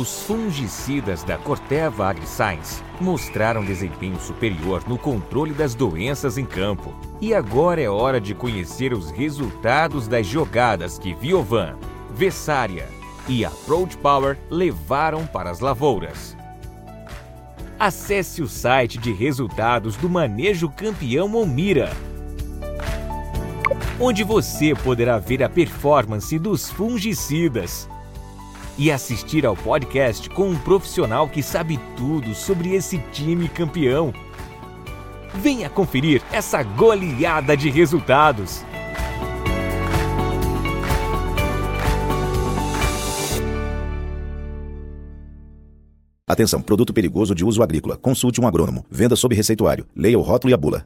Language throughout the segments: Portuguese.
os fungicidas da Corteva AgriScience mostraram desempenho superior no controle das doenças em campo. E agora é hora de conhecer os resultados das jogadas que Viovan, Vessária e Approach Power levaram para as lavouras. Acesse o site de resultados do Manejo Campeão Momira, onde você poderá ver a performance dos fungicidas e assistir ao podcast com um profissional que sabe tudo sobre esse time campeão. Venha conferir essa goleada de resultados. Atenção, produto perigoso de uso agrícola. Consulte um agrônomo. Venda sob receituário. Leia o rótulo e a bula.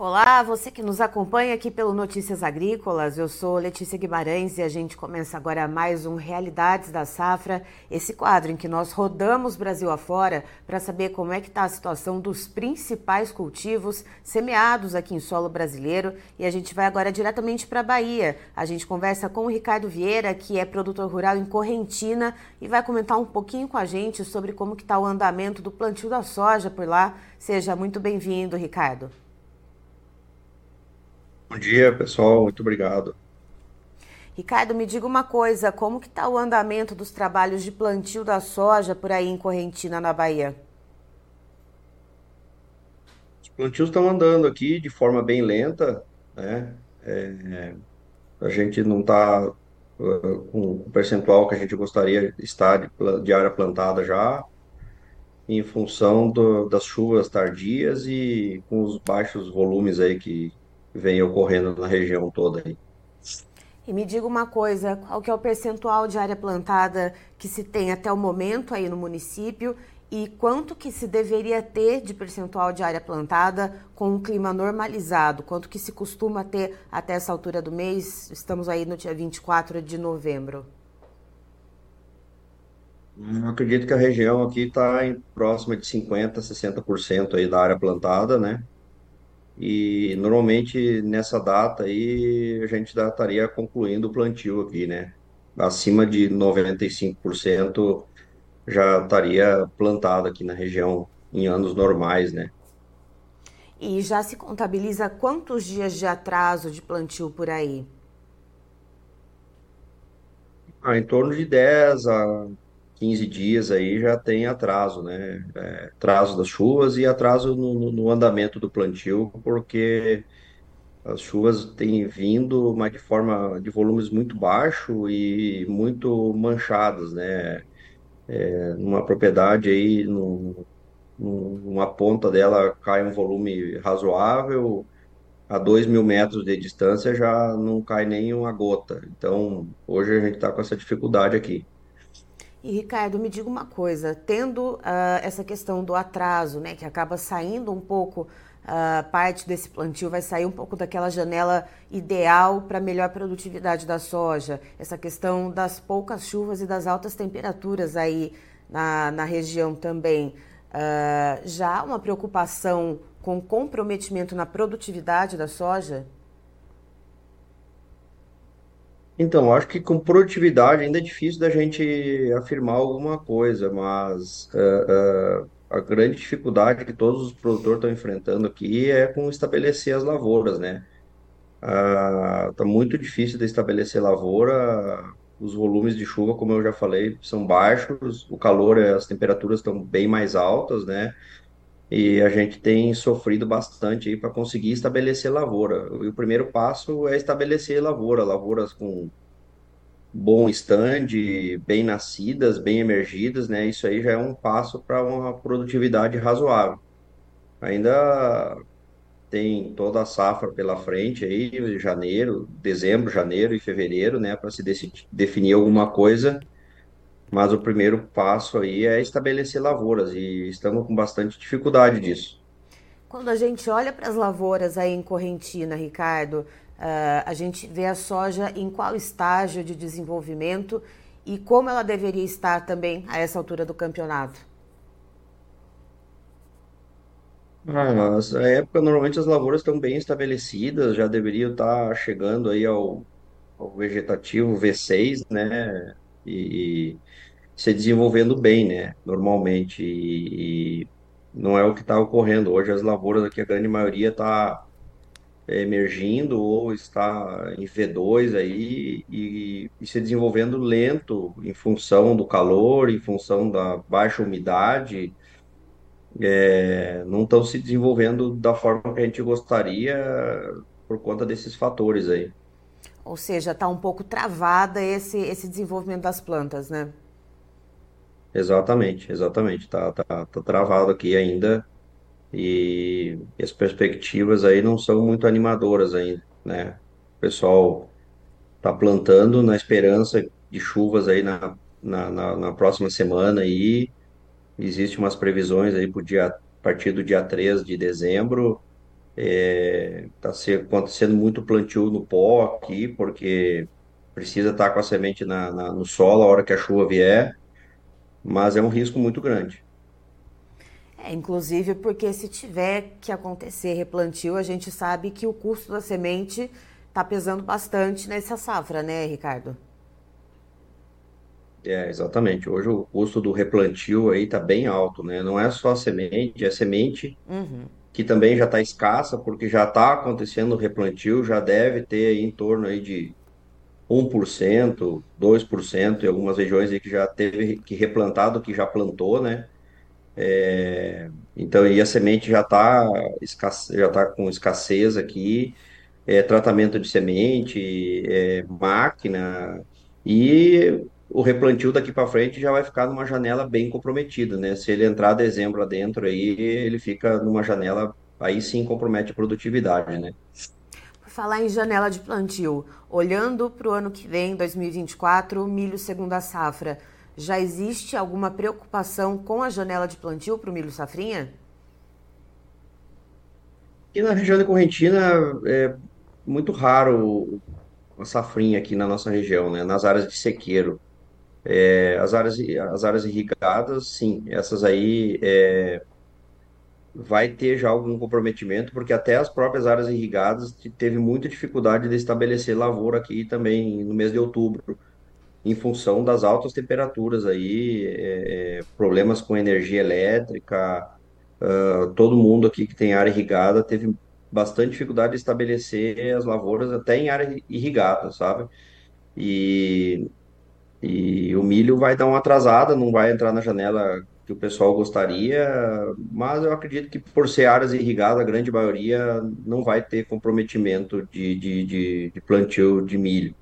Olá, você que nos acompanha aqui pelo Notícias Agrícolas, eu sou Letícia Guimarães e a gente começa agora mais um Realidades da Safra, esse quadro em que nós rodamos Brasil afora para saber como é que está a situação dos principais cultivos semeados aqui em solo brasileiro e a gente vai agora diretamente para a Bahia. A gente conversa com o Ricardo Vieira, que é produtor rural em Correntina e vai comentar um pouquinho com a gente sobre como que está o andamento do plantio da soja por lá. Seja muito bem-vindo, Ricardo. Bom dia, pessoal. Muito obrigado. Ricardo, me diga uma coisa, como que está o andamento dos trabalhos de plantio da soja por aí em Correntina, na Bahia? Os plantios estão andando aqui de forma bem lenta, né? É, a gente não está uh, com o percentual que a gente gostaria de estar de, de área plantada já, em função do, das chuvas tardias e com os baixos volumes aí que vem ocorrendo na região toda aí. E me diga uma coisa, qual que é o percentual de área plantada que se tem até o momento aí no município e quanto que se deveria ter de percentual de área plantada com um clima normalizado? Quanto que se costuma ter até essa altura do mês? Estamos aí no dia 24 de novembro. Eu acredito que a região aqui está próxima de 50%, 60% aí da área plantada, né? E normalmente nessa data aí a gente já estaria concluindo o plantio aqui, né? Acima de 95% já estaria plantado aqui na região em anos normais, né? E já se contabiliza quantos dias de atraso de plantio por aí? Ah, em torno de 10 a 15 dias aí já tem atraso, né? É, atraso das chuvas e atraso no, no andamento do plantio, porque as chuvas têm vindo, mas de forma de volumes muito baixo e muito manchadas, né? É, numa propriedade aí, no, numa ponta dela cai um volume razoável, a dois mil metros de distância já não cai nem uma gota. Então, hoje a gente está com essa dificuldade aqui. E Ricardo, me diga uma coisa, tendo uh, essa questão do atraso, né, que acaba saindo um pouco uh, parte desse plantio, vai sair um pouco daquela janela ideal para melhor produtividade da soja, essa questão das poucas chuvas e das altas temperaturas aí na, na região também, uh, já há uma preocupação com comprometimento na produtividade da soja? Então, acho que com produtividade ainda é difícil da gente afirmar alguma coisa, mas eh, eh, a grande dificuldade que todos os produtores estão enfrentando aqui é com estabelecer as lavouras, né? Ah, tá muito difícil de estabelecer lavoura, os volumes de chuva, como eu já falei, são baixos, o calor, as temperaturas estão bem mais altas, né? E a gente tem sofrido bastante aí para conseguir estabelecer lavoura. E o primeiro passo é estabelecer lavoura, lavouras com bom stand, bem nascidas, bem emergidas, né? Isso aí já é um passo para uma produtividade razoável. Ainda tem toda a safra pela frente aí, janeiro, dezembro, janeiro e fevereiro, né, para se definir alguma coisa mas o primeiro passo aí é estabelecer lavouras e estamos com bastante dificuldade disso. Quando a gente olha para as lavouras aí em Correntina, Ricardo, uh, a gente vê a soja em qual estágio de desenvolvimento e como ela deveria estar também a essa altura do campeonato? Ah, essa época, normalmente as lavouras estão bem estabelecidas, já deveriam estar chegando aí ao, ao vegetativo V6, né? E, e se desenvolvendo bem, né? Normalmente. E, e não é o que está ocorrendo. Hoje as lavouras aqui, a grande maioria está emergindo ou está em V2 aí e, e se desenvolvendo lento em função do calor, em função da baixa umidade é, não estão se desenvolvendo da forma que a gente gostaria por conta desses fatores aí. Ou seja, está um pouco travada esse, esse desenvolvimento das plantas, né? Exatamente, exatamente. Está tá, tá travado aqui ainda e, as perspectivas aí não são muito animadoras ainda, né? O pessoal está plantando na esperança de chuvas aí na, na, na, na próxima semana e existe umas previsões aí para dia, a partir do dia 3 de dezembro Está acontecendo muito plantio no pó aqui, porque precisa estar com a semente na, na- no solo a hora que a chuva vier, mas é um risco muito grande. É, inclusive porque se tiver que acontecer replantio, a gente sabe que o custo da semente está pesando bastante nessa safra, né, Ricardo? É, exatamente. Hoje o custo do replantio aí está bem alto, né? Não é só a semente, é semente que também já está escassa, porque já está acontecendo o replantio, já deve ter aí em torno aí de um por cento, dois por cento em algumas regiões aí que já teve que replantado, que já plantou, né? É, Então, e a semente já está já tá com escassez aqui, é, tratamento de semente, é, máquina, e o replantio daqui para frente já vai ficar numa janela bem comprometida, né? Se ele entrar dezembro adentro aí, ele fica numa janela, aí sim compromete a produtividade, né? Por falar em janela de plantio, olhando para o ano que vem, 2024, milho segunda safra, já existe alguma preocupação com a janela de plantio para o milho safrinha? E na região da Correntina é muito raro a safrinha aqui na nossa região, né? Nas áreas de sequeiro. É, As áreas, as áreas irrigadas, sim, essas aí é, vai ter já algum comprometimento, porque até as próprias áreas irrigadas te- teve muita dificuldade de estabelecer lavoura aqui também no mês de outubro, em função das altas temperaturas aí, é, é, problemas com energia elétrica, ah, todo mundo aqui que tem área irrigada teve bastante dificuldade de estabelecer as lavouras até em área irrigada, sabe? E e o milho vai dar uma atrasada, não vai entrar na janela que o pessoal gostaria, mas eu acredito que por ser áreas irrigadas, a grande maioria não vai ter comprometimento de, de, de, de plantio de milho.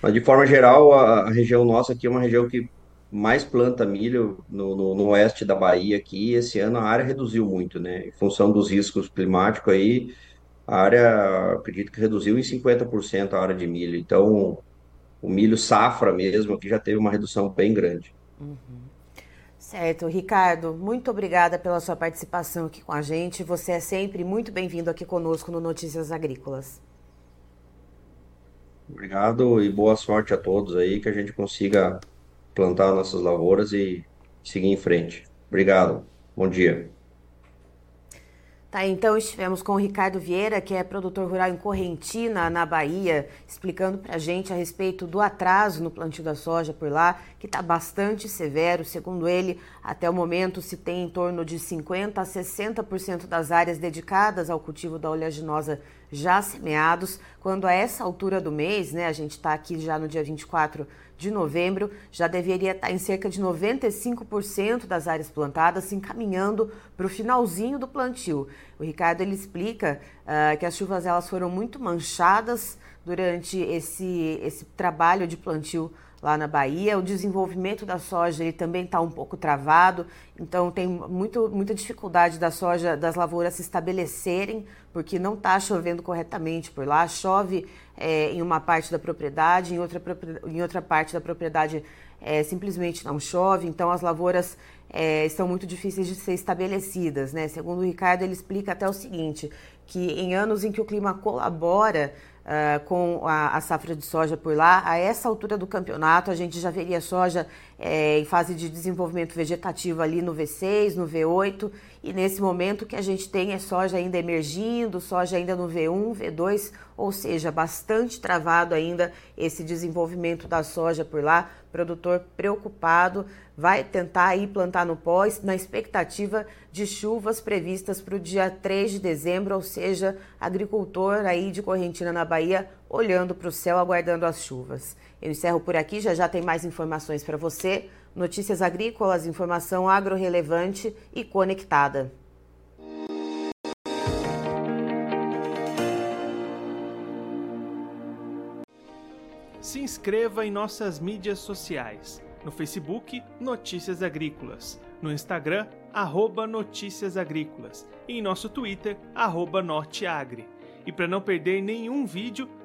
Mas de forma geral, a, a região nossa aqui é uma região que mais planta milho no, no, no oeste da Bahia aqui. Esse ano a área reduziu muito, né? Em função dos riscos climáticos aí, a área, acredito que reduziu em 50% a área de milho. Então, o milho safra mesmo, que já teve uma redução bem grande. Certo, Ricardo, muito obrigada pela sua participação aqui com a gente. Você é sempre muito bem-vindo aqui conosco no Notícias Agrícolas. Obrigado e boa sorte a todos aí, que a gente consiga plantar nossas lavouras e seguir em frente. Obrigado. Bom dia. Tá, então estivemos com o Ricardo Vieira, que é produtor rural em Correntina, na Bahia, explicando para a gente a respeito do atraso no plantio da soja por lá, que está bastante severo. Segundo ele, até o momento se tem em torno de 50% a 60% das áreas dedicadas ao cultivo da oleaginosa já semeados, quando a essa altura do mês, né, a gente está aqui já no dia 24 de novembro, já deveria estar em cerca de 95% das áreas plantadas, se encaminhando para o finalzinho do plantio. O Ricardo ele explica uh, que as chuvas elas foram muito manchadas durante esse, esse trabalho de plantio lá na Bahia. O desenvolvimento da soja ele também está um pouco travado, então tem muito, muita dificuldade da soja, das lavouras se estabelecerem, porque não está chovendo corretamente por lá. Chove é, em uma parte da propriedade, em outra, em outra parte da propriedade é, simplesmente não chove, então as lavouras é, estão muito difíceis de ser estabelecidas. Né? Segundo o Ricardo, ele explica até o seguinte, que em anos em que o clima colabora uh, com a, a, safra de soja por lá, a essa altura do campeonato a gente já veria soja é, em fase de desenvolvimento vegetativo ali no V6, no V8, e nesse momento que a gente tem é soja ainda emergindo, soja ainda no V1, V2, ou seja, bastante travado ainda esse desenvolvimento da soja por lá, produtor preocupado, vai tentar aí plantar no pós na expectativa de chuvas previstas para o dia 3 de dezembro, ou seja, agricultor aí de Correntina na Bahia olhando para o céu aguardando as chuvas. Eu encerro por aqui, já já tem mais informações para você. Notícias agrícolas, informação agro-relevante e conectada. Se inscreva em nossas mídias sociais. No Facebook, Notícias Agrícolas. No Instagram, arroba Notícias Agrícolas. E em nosso Twitter, arroba Norteagri. E para não perder nenhum vídeo,